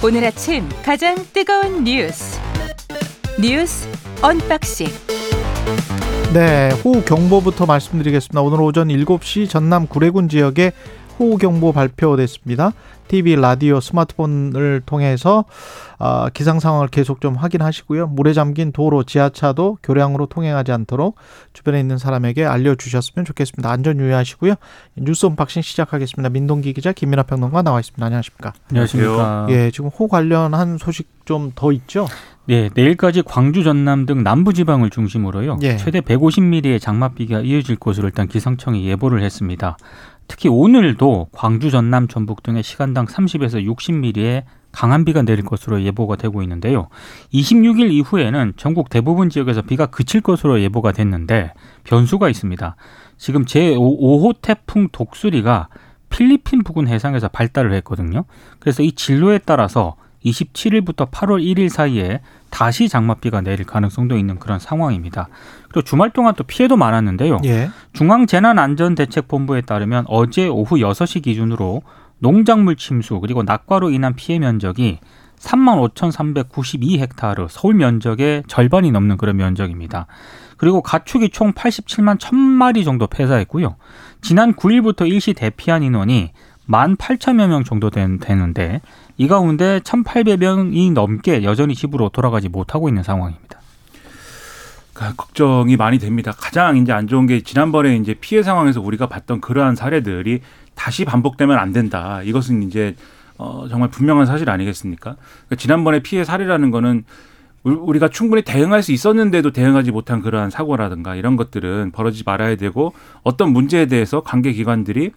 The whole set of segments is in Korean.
오늘 아침 가장 뜨거운 뉴스 뉴스 unboxing 네, 호우 경보부터 말씀드리겠습니다. 오늘 오전 7시 전남 구례군 지역에 호우 경보 발표됐습니다. TV, 라디오, 스마트폰을 통해서 어, 기상 상황을 계속 좀 확인하시고요. 물에 잠긴 도로, 지하차도 교량으로 통행하지 않도록 주변에 있는 사람에게 알려주셨으면 좋겠습니다. 안전 유의하시고요. 뉴스 unboxing 시작하겠습니다. 민동기 기자, 김민하 평론가 나와 있습니다. 안녕하십니까? 안녕하십니까. 예, 지금 호우 관련한 소식 좀 더 있죠? 네, 내일까지 광주, 전남 등 남부 지방을 중심으로요. 예. 최대 150mm의 장맛비가 이어질 것으로 일단 기상청이 예보를 했습니다. 특히 오늘도 광주, 전남, 전북 등의 시간당 30에서 60mm의 강한 비가 내릴 것으로 예보가 되고 있는데요. 26일 이후에는 전국 대부분 지역에서 비가 그칠 것으로 예보가 됐는데 변수가 있습니다. 지금 제5호 태풍 독수리가 필리핀 부근 해상에서 발달을 했거든요. 그래서 이 진로에 따라서 27일부터 8월 1일 사이에 다시 장맛비가 내릴 가능성도 있는 그런 상황입니다. 그리고 주말 동안 또 피해도 많았는데요. 예. 중앙재난안전대책본부에 따르면 어제 오후 6시 기준으로 농작물 침수 그리고 낙과로 인한 피해 면적이 3만 5,392헥타르 서울 면적의 절반이 넘는 그런 면적입니다. 그리고 가축이 총 87만 1,000마리 정도 폐사했고요. 지난 9일부터 일시 대피한 인원이 1만 8천여 명 정도 된, 되는데 이 가운데 1,800명이 넘게 여전히 집으로 돌아가지 못하고 있는 상황입니다. 그러니까 걱정이 많이 됩니다. 가장 이제 안 좋은 게 지난번에 이제 피해 상황에서 우리가 봤던 그러한 사례들이 다시 반복되면 안 된다. 이것은 이제 어 정말 분명한 사실 아니겠습니까? 그러니까 지난번에 피해 사례라는 거는 우리가 충분히 대응할 수 있었는데도 대응하지 못한 그러한 사고라든가 이런 것들은 벌어지지 말아야 되고 어떤 문제에 대해서 관계 기관들이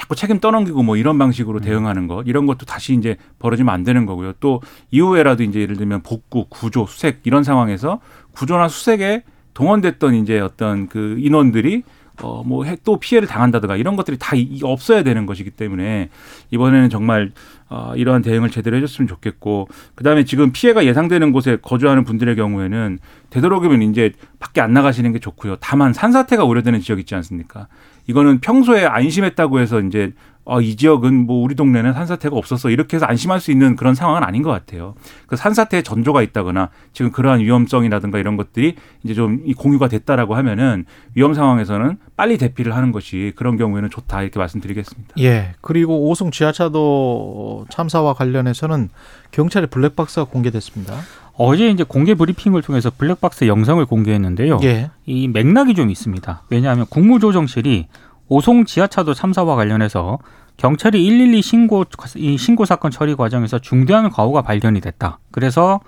자꾸 책임 떠넘기고 뭐 이런 방식으로 음. 대응하는 것 이런 것도 다시 이제 벌어지면 안 되는 거고요. 또 이후에라도 이제 예를 들면 복구, 구조, 수색 이런 상황에서 구조나 수색에 동원됐던 이제 어떤 그 인원들이 어 뭐 또 피해를 당한다든가 이런 것들이 다 이- 없어야 되는 것이기 때문에 이번에는 정말 어 이러한 대응을 제대로 해줬으면 좋겠고 그다음에 지금 피해가 예상되는 곳에 거주하는 분들의 경우에는 되도록이면 이제 밖에 안 나가시는 게 좋고요. 다만 산사태가 우려되는 지역 있지 않습니까? 이거는 평소에 안심했다고 해서 이제 어, 이 지역은 뭐 우리 동네는 산사태가 없었어 이렇게 해서 안심할 수 있는 그런 상황은 아닌 것 같아요. 그 산사태에 전조가 있다거나 지금 그러한 위험성이라든가 이런 것들이 이제 좀이 공유가 됐다라고 하면은 위험 상황에서는 빨리 대피를 하는 것이 그런 경우에는 좋다 이렇게 말씀드리겠습니다. 예. 그리고 오송 지하차도 참사와 관련해서는 경찰의 블랙박스가 공개됐습니다. 어제 이제 공개 브리핑을 통해서 블랙박스 영상을 공개했는데요. 예. 이 맥락이 좀 있습니다. 왜냐하면 국무조정실이 오송 지하차도 참사와 관련해서 경찰이 112 신고 이 신고 사건 처리 과정에서 중대한 과오가 발견이 됐다. 그래서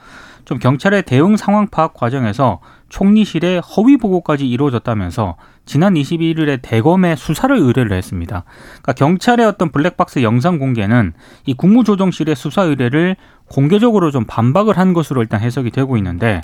좀 경찰의 대응 상황 파악 과정에서 총리실의 허위 보고까지 이루어졌다면서 지난 21일에 대검에 수사를 의뢰를 했습니다. 그러니까 경찰의 어떤 블랙박스 영상 공개는 이 국무조정실의 수사 의뢰를 공개적으로 좀 반박을 한 것으로 일단 해석이 되고 있는데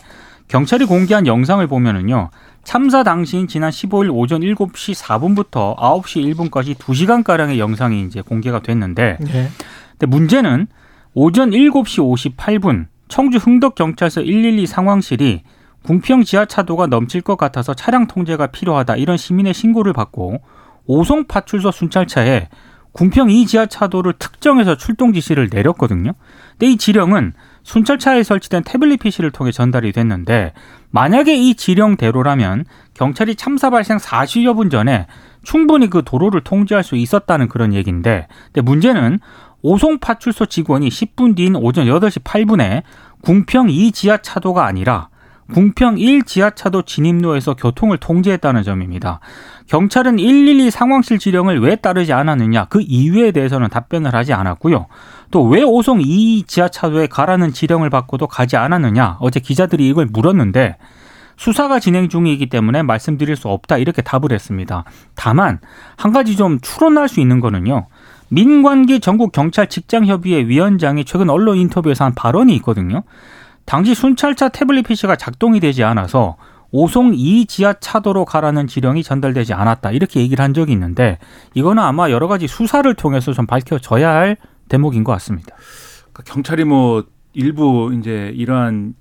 경찰이 공개한 영상을 보면은요. 참사 당시인 지난 15일 오전 7시 4분부터 9시 1분까지 2시간가량의 영상이 이제 공개가 됐는데 예. 근데 문제는 오전 7시 58분 청주 흥덕경찰서 112 상황실이 궁평 지하차도가 넘칠 것 같아서 차량 통제가 필요하다 이런 시민의 신고를 받고 오송 파출소 순찰차에 궁평 이 지하차도를 특정해서 출동 지시를 내렸거든요. 근데 이 지령은 순찰차에 설치된 태블릿 PC를 통해 전달이 됐는데 만약에 이 지령대로라면 경찰이 참사 발생 40여 분 전에 충분히 그 도로를 통제할 수 있었다는 그런 얘기인데 근데 문제는 오송 파출소 직원이 10분 뒤인 오전 8시 8분에 궁평 2 지하차도가 아니라 궁평 1 지하차도 진입로에서 교통을 통제했다는 점입니다. 경찰은 112 상황실 지령을 왜 따르지 않았느냐 그 이유에 대해서는 답변을 하지 않았고요. 또 왜 오송 2 지하차도에 가라는 지령을 받고도 가지 않았느냐 어제 기자들이 이걸 물었는데 수사가 진행 중이기 때문에 말씀드릴 수 없다 이렇게 답을 했습니다. 다만 한 가지 좀 추론할 수 있는 거는요. 민관기 전국 경찰 직장 협의회 위원장이 최근 언론 인터뷰에서 한 발언이 있거든요. 당시 순찰차 태블릿 PC가 작동이 되지 않아서 오송 2 지하차도로 가라는 지령이 전달되지 않았다 이렇게 얘기를 한 적이 있는데 이거는 아마 여러 가지 수사를 통해서 좀 밝혀져야 할 대목인 것 같습니다. 그러니까 경찰이 뭐 일부 이제 이러한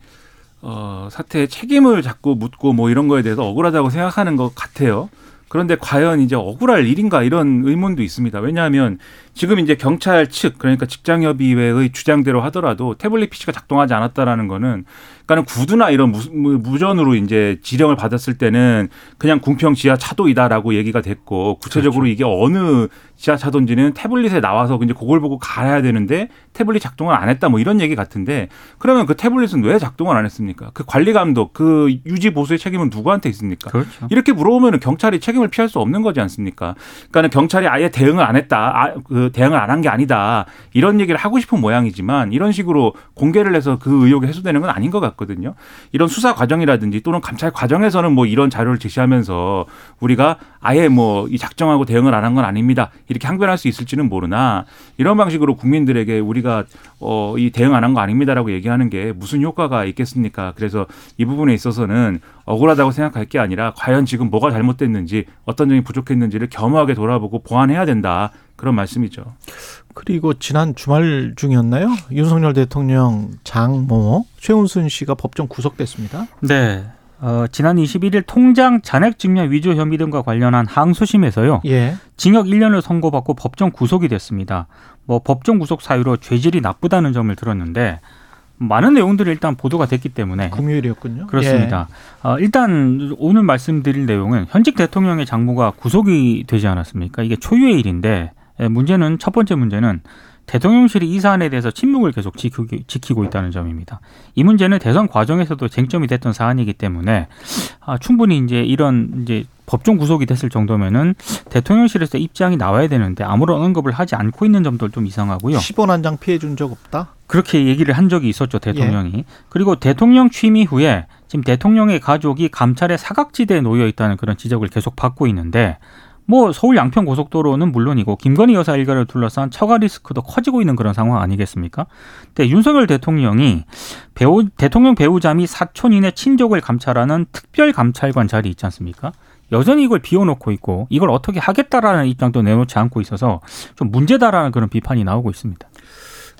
어, 사태의 책임을 자꾸 묻고 뭐 이런 거에 대해서 억울하다고 생각하는 것 같아요. 그런데 과연 이제 억울할 일인가 이런 의문도 있습니다. 왜냐하면 지금 이제 경찰 측 그러니까 직장협의회의 주장대로 하더라도 태블릿 PC가 작동하지 않았다라는 거는 그러니까는 구두나 이런 무 전으로 이제 지령을 받았을 때는 그냥 궁평 지하 차도이다라고 얘기가 됐고 구체적으로 그렇죠. 이게 어느 지하 차도인지는 태블릿에 나와서 이제 그걸 보고 가야 되는데 태블릿 작동을 안 했다 뭐 이런 얘기 같은데 그러면 그 태블릿은 왜 작동을 안 했습니까? 그 관리 감독 그 유지 보수의 책임은 누구한테 있습니까? 그렇죠. 이렇게 물어보면 경찰이 책임 을 피할 수 없는 거지 않습니까? 그러니까는 경찰이 아예 대응을 안 했다. 아, 그 대응을 안 한 게 아니다. 이런 얘기를 하고 싶은 모양이지만 이런 식으로 공개를 해서 그 의혹이 해소되는 건 아닌 것 같거든요. 이런 수사 과정이라든지 또는 감찰 과정에서는 뭐 이런 자료를 제시하면서 우리가 아예 뭐 이 작정하고 대응을 안 한 건 아닙니다. 이렇게 항변할 수 있을지는 모르나 이런 방식으로 국민들에게 우리가 어, 이 대응 안 한 거 아닙니다라고 얘기하는 게 무슨 효과가 있겠습니까? 그래서 이 부분에 있어서는 억울하다고 생각할 게 아니라 과연 지금 뭐가 잘못됐는지 어떤 점이 부족했는지를 겸허하게 돌아보고 보완해야 된다. 그런 말씀이죠. 그리고 지난 주말 중이었나요? 윤석열 대통령 장모 최은순 씨가 법정 구속됐습니다. 네. 어, 지난 21일 통장 잔액 증명 위조 혐의 등과 관련한 항소심에서요. 예. 징역 1년을 선고받고 법정 구속이 됐습니다. 뭐 법정 구속 사유로 죄질이 나쁘다는 점을 들었는데 많은 내용들이 일단 보도가 됐기 때문에 금요일이었군요. 그렇습니다. 예. 어, 일단 오늘 말씀드릴 내용은 현직 대통령의 장모가 구속이 되지 않았습니까? 이게 초유의 일인데 예, 문제는 첫 번째 문제는 대통령실이 이 사안에 대해서 침묵을 계속 지키고 있다는 점입니다. 이 문제는 대선 과정에서도 쟁점이 됐던 사안이기 때문에 아, 충분히 이제 이런 이제 법정 구속이 됐을 정도면은 대통령실에서 입장이 나와야 되는데 아무런 언급을 하지 않고 있는 점도 좀 이상하고요. 10원 한 장 피해 준 적 없다? 그렇게 얘기를 한 적이 있었죠, 대통령이. 예. 그리고 대통령 취임 이후에 지금 대통령의 가족이 감찰의 사각지대에 놓여 있다는 그런 지적을 계속 받고 있는데 뭐 서울 양평 고속도로는 물론이고 김건희 여사 일가를 둘러싼 처가 리스크도 커지고 있는 그런 상황 아니겠습니까? 근데 윤석열 대통령이 배우 대통령 배우자미 사촌인의 친족을 감찰하는 특별 감찰관 자리 있지 않습니까? 여전히 이걸 비워놓고 있고 이걸 어떻게 하겠다라는 입장도 내놓지 않고 있어서 좀 문제다라는 그런 비판이 나오고 있습니다.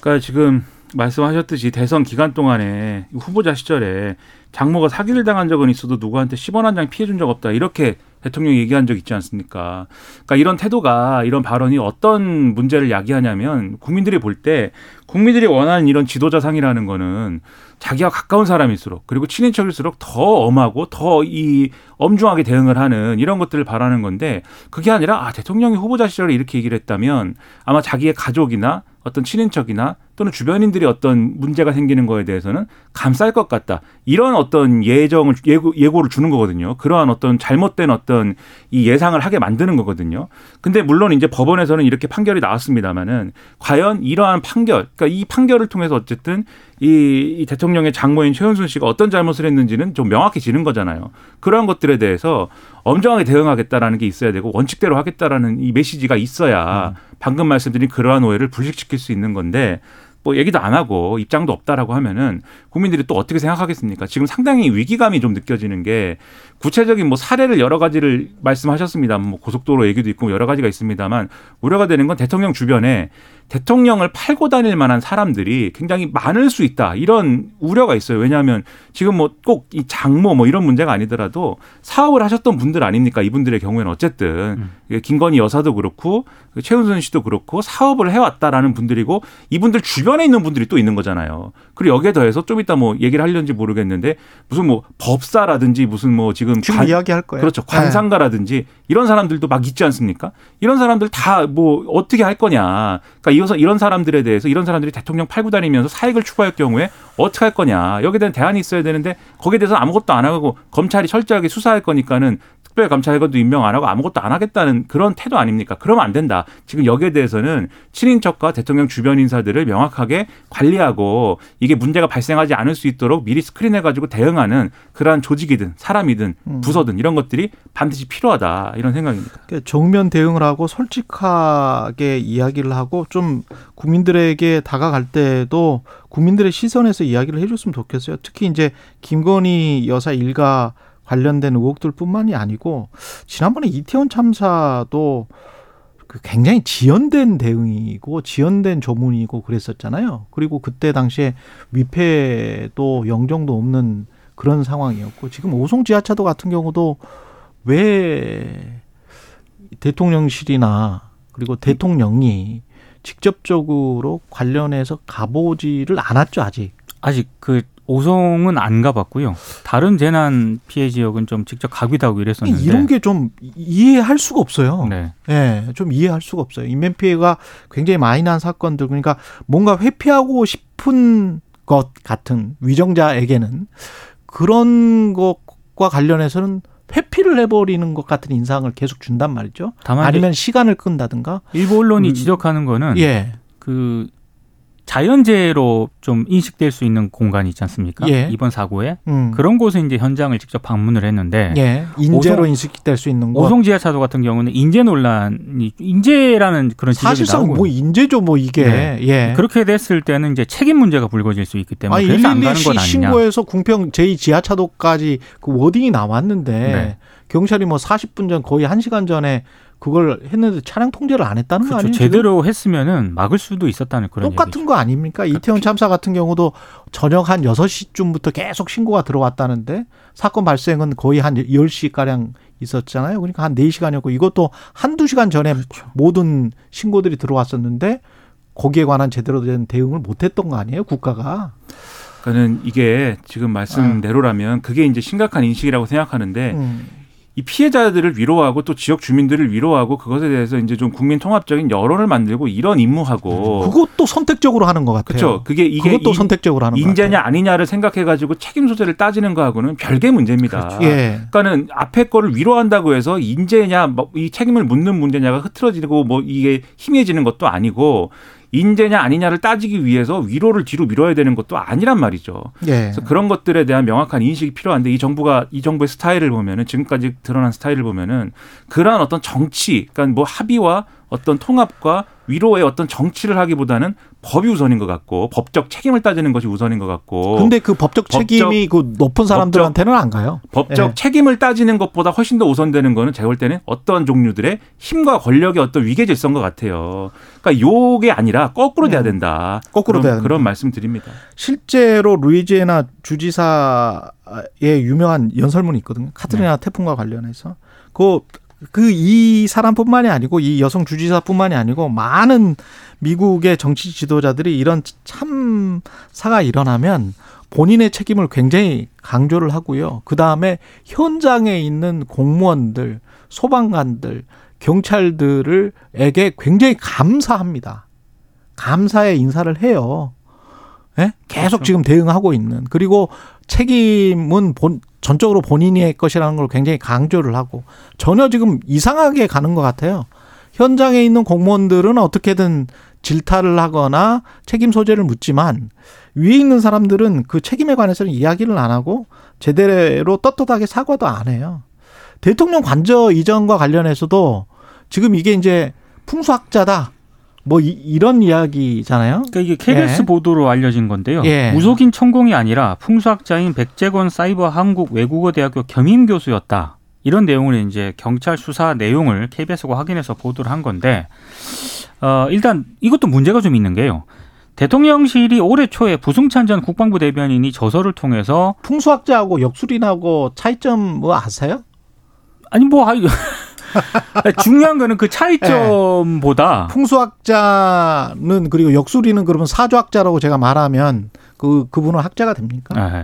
그러니까 지금 말씀하셨듯이 대선 기간 동안에 후보자 시절에 장모가 사기를 당한 적은 있어도 누구한테 10원 한 장 피해 준 적 없다 이렇게 대통령이 얘기한 적 있지 않습니까? 그러니까 이런 태도가 이런 발언이 어떤 문제를 야기하냐면 국민들이 볼 때 국민들이 원하는 이런 지도자상이라는 거는 자기와 가까운 사람일수록 그리고 친인척일수록 더 엄하고 더 이 엄중하게 대응을 하는 이런 것들을 바라는 건데 그게 아니라 아 대통령이 후보자 시절에 이렇게 얘기를 했다면 아마 자기의 가족이나 어떤 친인척이나 또는 주변인들이 어떤 문제가 생기는 거에 대해서는 감쌀 것 같다. 이런 어떤 예정을 예고, 예고를 주는 거거든요. 그러한 어떤 잘못된 어떤 이 예상을 하게 만드는 거거든요. 근데 물론 이제 법원에서는 이렇게 판결이 나왔습니다마는 과연 이러한 판결, 그러니까 이 판결을 통해서 어쨌든 이, 이 대통령의 장모인 최은순 씨가 어떤 잘못을 했는지는 좀 명확해지는 거잖아요. 그러한 것들에 대해서 엄정하게 대응하겠다라는 게 있어야 되고 원칙대로 하겠다라는 이 메시지가 있어야 음. 방금 말씀드린 그러한 오해를 불식시킬 수 있는 건데 뭐 얘기도 안 하고 입장도 없다라고 하면은 국민들이 또 어떻게 생각하겠습니까? 지금 상당히 위기감이 좀 느껴지는 게 구체적인 뭐 사례를 여러 가지를 말씀하셨습니다. 뭐 고속도로 얘기도 있고 여러 가지가 있습니다만 우려가 되는 건 대통령 주변에 대통령을 팔고 다닐 만한 사람들이 굉장히 많을 수 있다. 이런 우려가 있어요. 왜냐하면 지금 뭐 꼭 이 장모 뭐 이런 문제가 아니더라도 사업을 하셨던 분들 아닙니까? 이분들의 경우에는 어쨌든 음. 김건희 여사도 그렇고 최은순 씨도 그렇고 사업을 해왔다라는 분들이고 이분들 주변에 있는 분들이 또 있는 거잖아요. 그리고 여기에 더해서 좀 이따 뭐 얘기를 하려는지 모르겠는데 무슨 뭐 법사라든지 무슨 뭐 지금 지금 관, 이야기할 거예요. 그렇죠. 관상가라든지 네. 이런 사람들도 막 있지 않습니까? 이런 사람들 다 뭐 어떻게 할 거냐. 그러니까 이어서 이런 사람들에 대해서 이런 사람들이 대통령 팔고 다니면서 사익을 추구할 경우에 어떻게 할 거냐. 여기에 대한 대안이 있어야 되는데 거기에 대해서 아무것도 안 하고 검찰이 철저하게 수사할 거니까는 특별감찰관도 임명 안 하고 아무것도 안 하겠다는 그런 태도 아닙니까? 그러면 안 된다. 지금 여기에 대해서는 친인척과 대통령 주변 인사들을 명확하게 관리하고 이게 문제가 발생하지 않을 수 있도록 미리 스크린해가지고 대응하는 그러한 조직이든 사람이든 음. 부서든 이런 것들이 반드시 필요하다 이런 생각입니다. 그러니까 정면 대응을 하고 솔직하게 이야기를 하고 좀 국민들에게 다가갈 때도 국민들의 시선에서 이야기를 해줬으면 좋겠어요. 특히 이제 김건희 여사 일가 관련된 의혹들뿐만이 아니고 지난번에 이태원 참사도 그 굉장히 지연된 대응이고 지연된 조문이고 그랬었잖아요. 그리고 그때 당시에 위패도 영정도 없는 그런 상황이었고 지금 오송 지하차도 같은 경우도 왜 대통령실이나 그리고 대통령이 직접적으로 관련해서 가보지를 않았죠 아직. 아직 그 오송은 안 가봤고요. 다른 재난 피해 지역은 좀 직접 가기도 하고 이랬었는데 이런 게 좀 이해할 수가 없어요. 네. 예, 좀 이해할 수가 없어요. 인명 피해가 굉장히 많이 난 사건들 그러니까 뭔가 회피하고 싶은 것 같은 위정자에게는 그런 것과 관련해서는 회피를 해버리는 것 같은 인상을 계속 준단 말이죠. 다만 아니면 시간을 끈다든가. 일부 언론이 음, 지적하는 거는 예, 그 자연재해로 좀 인식될 수 있는 공간이 있지 않습니까? 예. 이번 사고에 음, 그런 곳에 이제 현장을 직접 방문을 했는데 예, 인재로 오송- 인식될 수 있는 것. 오송 지하차도 같은 경우는 인재 논란이 인재라는 그런 사실상 뭐 인재죠, 뭐 이게. 네. 예. 그렇게 됐을 때는 이제 책임 문제가 불거질 수 있기 때문에 아, 그래서 안 가는 건 112시 아니냐. 신고해서 궁평 제2 지하차도까지 그 워딩이 나왔는데 네. 경찰이 뭐 40분 전 거의 1시간 전에 그걸 했는데 차량 통제를 안 했다는 거 그렇죠. 아니에요? 지금? 제대로 했으면은 막을 수도 있었다는 그런 똑같은 얘기죠. 거 아닙니까? 이태원 참사 같은 경우도 저녁 한 6시쯤부터 계속 신고가 들어왔다는데 사건 발생은 거의 한 10시 가량 있었잖아요. 그러니까 한 4시간이었고 이것도 한두 시간 전에 그렇죠. 모든 신고들이 들어왔었는데 거기에 관한 제대로 된 대응을 못 했던 거 아니에요, 국가가? 그러니까는 이게 지금 말씀대로라면 그게 이제 심각한 인식이라고 생각하는데 음. 이 피해자들을 위로하고 또 지역 주민들을 위로하고 그것에 대해서 이제 좀 국민 통합적인 여론을 만들고 이런 임무하고 그것도 선택적으로 하는 것 같아요. 그렇죠. 그게 이게 그것도 이- 선택적으로 하는 것 인재냐. 아니냐를 생각해 가지고 책임 소재를 따지는 거하고는 별개 문제입니다. 예. 그러니까는 앞에 거를 위로한다고 해서 인재냐 뭐이 책임을 묻는 문제냐가 흐트러지고 뭐 이게 희미해지는 것도 아니고 인재냐 아니냐를 따지기 위해서 위로를 뒤로 밀어야 되는 것도 아니란 말이죠. 예. 그래서 그런 것들에 대한 명확한 인식이 필요한데 이 정부가 이 정부의 스타일을 보면은 지금까지 드러난 스타일을 보면은 그러한 어떤 정치, 그러니까 뭐 합의와 어떤 통합과 위로의 어떤 정치를 하기보다는 법이 우선인 것 같고 법적 책임을 따지는 것이 우선인 것 같고 근데 그 법적 책임이 그 높은 사람들한테는 안 가요. 법적 예. 책임을 따지는 것보다 훨씬 더 우선되는 거는 제가 볼 때는 어떤 종류들의 힘과 권력의 어떤 위계 질서인 것 같아요. 그러니까 요게 아니라 거꾸로 돼야 된다. 음. 거꾸로 그런, 돼야 된다. 그런 말씀 드립니다. 실제로 루이지애나 주지사의 유명한 연설문이 있거든요. 카트리나 태풍과 관련해서 그 그 이 사람뿐만이 아니고 이 여성 주지사뿐만이 아니고 많은 미국의 정치 지도자들이 이런 참사가 일어나면 본인의 책임을 굉장히 강조를 하고요. 그 다음에 현장에 있는 공무원들, 소방관들, 경찰들을에게 굉장히 감사합니다. 감사의 인사를 해요. 예? 계속 그렇죠. 지금 대응하고 있는 그리고 책임은 본 전적으로 본인의 것이라는 걸 굉장히 강조를 하고 전혀 지금 이상하게 가는 것 같아요. 현장에 있는 공무원들은 어떻게든 질타를 하거나 책임 소재를 묻지만 위에 있는 사람들은 그 책임에 관해서는 이야기를 안 하고 제대로 떳떳하게 사과도 안 해요. 대통령 관저 이전과 관련해서도 지금 이게 이제 풍수학자다. 뭐 이, 런 이야기잖아요. 그러니까 이게 KBS 예. 보도로 알려진 건데요. 예. 무속인 천공이 아니라 풍수학자인 백재건 사이버 한국 외국어대학교 겸임 교수였다. 이런 내용을 이제 경찰 수사 내용을 KBS가 확인해서 보도를 한 건데 어, 일단 이것도 문제가 좀 있는 게요. 대통령실이 올해 초에 부승찬 전 국방부 대변인이 저서를 통해서 풍수학자하고 역술인하고 차이점 뭐 아세요? 아니 뭐 하- 중요한 거는 그 차이점보다 풍수학자는 그리고 역술인은 그러면 사주학자라고 제가 말하면 그 그분은 학자가 됩니까? 아,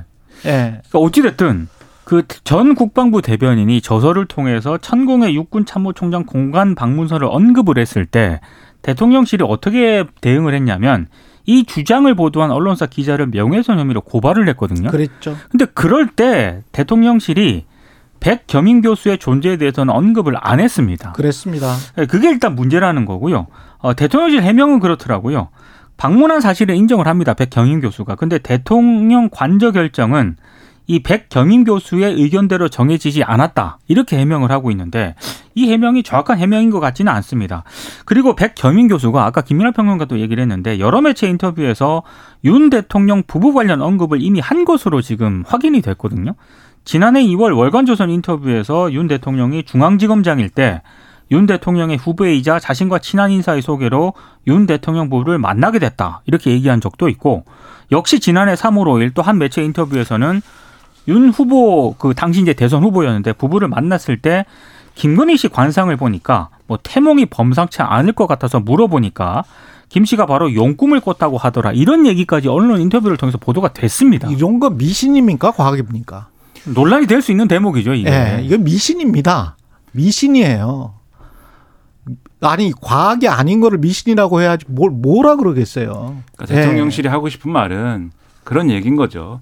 예. 그러니까 어찌 됐든 그 전 국방부 대변인이 저서를 통해서 천공의 육군 참모총장 공간 방문서를 언급을 했을 때 대통령실이 어떻게 대응을 했냐면 이 주장을 보도한 언론사 기자를 명예훼손 혐의로 고발을 했거든요. 그랬죠. 근데 그럴 때 대통령실이 백 겸임 교수의 존재에 대해서는 언급을 안 했습니다. 그랬습니다. 네, 그게 일단 문제라는 거고요. 어, 대통령실 해명은 그렇더라고요. 방문한 사실을 인정을 합니다. 백경임 교수가. 근데 대통령 관저 결정은 이 백경임 교수의 의견대로 정해지지 않았다. 이렇게 해명을 하고 있는데 이 해명이 정확한 해명인 것 같지는 않습니다. 그리고 백경임 교수가 아까 김민하 평론가도 얘기를 했는데 여러 매체 인터뷰에서 윤 대통령 부부 관련 언급을 이미 한 것으로 지금 확인이 됐거든요. 지난해 2월 월간조선 인터뷰에서 윤 대통령이 중앙지검장일 때 윤 대통령의 후배이자 자신과 친한 인사의 소개로 윤 대통령 부부를 만나게 됐다. 이렇게 얘기한 적도 있고 역시 지난해 3월 5일 또 한 매체 인터뷰에서는 윤 후보 그 당시 이제 대선 후보였는데 부부를 만났을 때 김건희 씨 관상을 보니까 뭐 태몽이 범상치 않을 것 같아서 물어보니까 김 씨가 바로 용꿈을 꿨다고 하더라. 이런 얘기까지 언론 인터뷰를 통해서 보도가 됐습니다. 이런 거 미신입니까? 과학입니까? 논란이 될 수 있는 대목이죠, 이게. 예, 이거 미신입니다. 미신이에요. 아니 과학이 아닌 거를 미신이라고 해야지 뭘 뭐라 그러겠어요. 그러니까 대통령실이 하고 싶은 말은 그런 얘기인 거죠.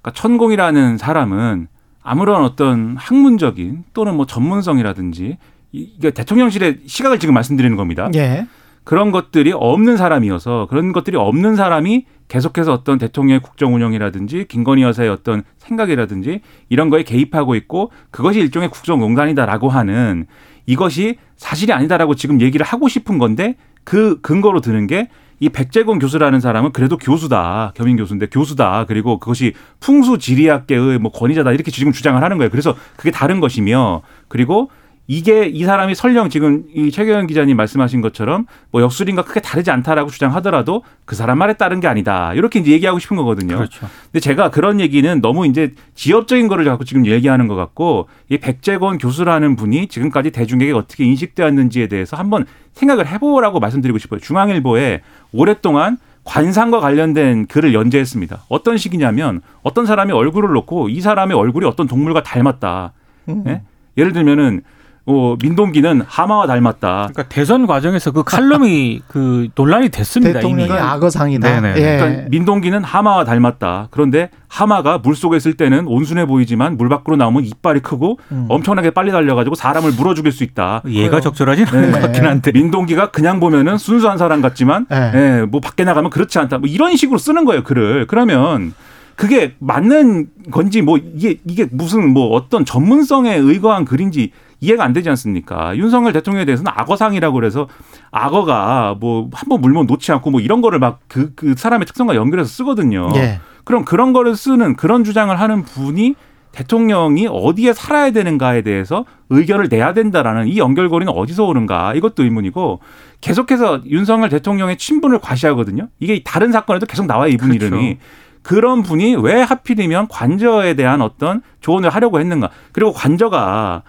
그러니까 천공이라는 사람은 아무런 어떤 학문적인 또는 뭐 전문성이라든지 이게 대통령실의 시각을 지금 말씀드리는 겁니다. 예. 그런 것들이 없는 사람이어서 그런 것들이 없는 사람이 계속해서 어떤 대통령의 국정 운영이라든지 김건희 여사의 어떤 생각이라든지 이런 거에 개입하고 있고 그것이 일종의 국정 농단이다라고 하는 이것이 사실이 아니다라고 지금 얘기를 하고 싶은 건데 그 근거로 드는 게 이 백재건 교수라는 사람은 그래도 교수다. 겸임 교수인데 교수다. 그리고 그것이 풍수지리학계의 뭐 권위자다. 이렇게 지금 주장을 하는 거예요. 그래서 그게 다른 것이며 그리고 이게 이 사람이 설령 지금 이 최경영 기자님 말씀하신 것처럼 뭐 역술인과 크게 다르지 않다라고 주장하더라도 그 사람 말에 따른 게 아니다. 이렇게 이제 얘기하고 싶은 거거든요. 그렇죠. 근데 제가 그런 얘기는 너무 이제 지엽적인 거를 자꾸 지금 얘기하는 것 같고 이 백재건 교수라는 분이 지금까지 대중에게 어떻게 인식되었는지에 대해서 한번 생각을 해보라고 말씀드리고 싶어요. 중앙일보에 오랫동안 관상과 관련된 글을 연재했습니다. 어떤 식이냐면 어떤 사람이 얼굴을 놓고 이 사람의 얼굴이 어떤 동물과 닮았다. 음. 예? 예를 들면은 어, 민동기는 하마와 닮았다. 그러니까 대선 과정에서 그 칼럼이 그 논란이 됐습니다. 대통령이 이미. 악어상이다. 네네. 예. 그러니까 민동기는 하마와 닮았다. 그런데 하마가 물 속에 있을 때는 온순해 보이지만 물 밖으로 나오면 이빨이 크고 음. 엄청나게 빨리 달려가지고 사람을 물어 죽일 수 있다. 얘가 적절하진 않은 네. 것 같긴 한데. 민동기가 그냥 보면은 순수한 사람 같지만 네. 예, 뭐 밖에 나가면 그렇지 않다. 뭐 이런 식으로 쓰는 거예요, 글을. 그러면 그게 맞는 건지 뭐 이게 이게 무슨 뭐 어떤 전문성에 의거한 글인지 이해가 안 되지 않습니까? 윤석열 대통령에 대해서는 악어상이라고 그래서 악어가 뭐 한번 물면 놓지 않고 뭐 이런 거를 막 그 그 사람의 특성과 연결해서 쓰거든요. 예. 그럼 그런 거를 쓰는 그런 주장을 하는 분이 대통령이 어디에 살아야 되는가에 대해서 의견을 내야 된다라는 이 연결고리는 어디서 오는가 이것도 의문이고 계속해서 윤석열 대통령의 친분을 과시하거든요. 이게 다른 사건에도 계속 나와요 이분 그렇죠. 이름이. 그런 분이 왜 하필이면 관저에 대한 어떤 조언을 하려고 했는가. 그리고 관저가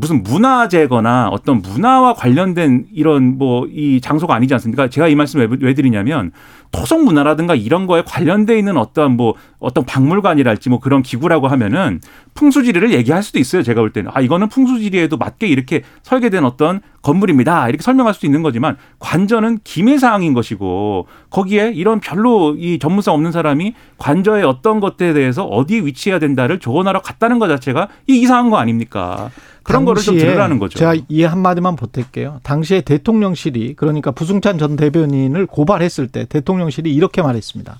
무슨 문화재거나 어떤 문화와 관련된 이런 뭐 이 장소가 아니지 않습니까? 제가 이 말씀을 왜, 왜 드리냐면 토속 문화라든가 이런 거에 관련돼 있는 어떤 뭐 어떤 박물관이랄지 뭐 그런 기구라고 하면은 풍수지리를 얘기할 수도 있어요. 제가 볼 때는 아 이거는 풍수지리에도 맞게 이렇게 설계된 어떤 건물입니다. 이렇게 설명할 수도 있는 거지만 관저는 기밀 사항인 것이고 거기에 이런 별로 이 전문성 없는 사람이 관저의 어떤 것에 대해서 어디에 위치해야 된다를 조언하러 갔다는 것 자체가 이 이상한 거 아닙니까? 그런 거를 좀 들으라는 거죠. 제가 이 한마디만 보탤게요. 당시에 대통령실이 그러니까 부승찬 전 대변인을 고발했을 때 대통령실이 이렇게 말했습니다.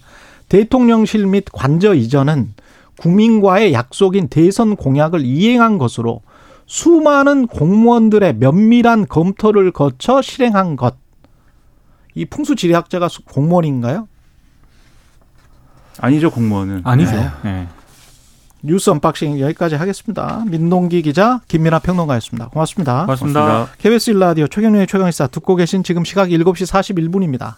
대통령실 및 관저 이전은 국민과의 약속인 대선 공약을 이행한 것으로 수많은 공무원들의 면밀한 검토를 거쳐 실행한 것. 이 풍수지리학자가 수- 공무원인가요? 아니죠 공무원은. 아니죠. 네. 네. 뉴스 unboxing 여기까지 하겠습니다. 민동기 기자, 김민하 평론가였습니다. 고맙습니다. 고맙습니다. 고맙습니다. KBS 1라디오 최경영의 최강시사 듣고 계신 지금 시각 7시 41분입니다.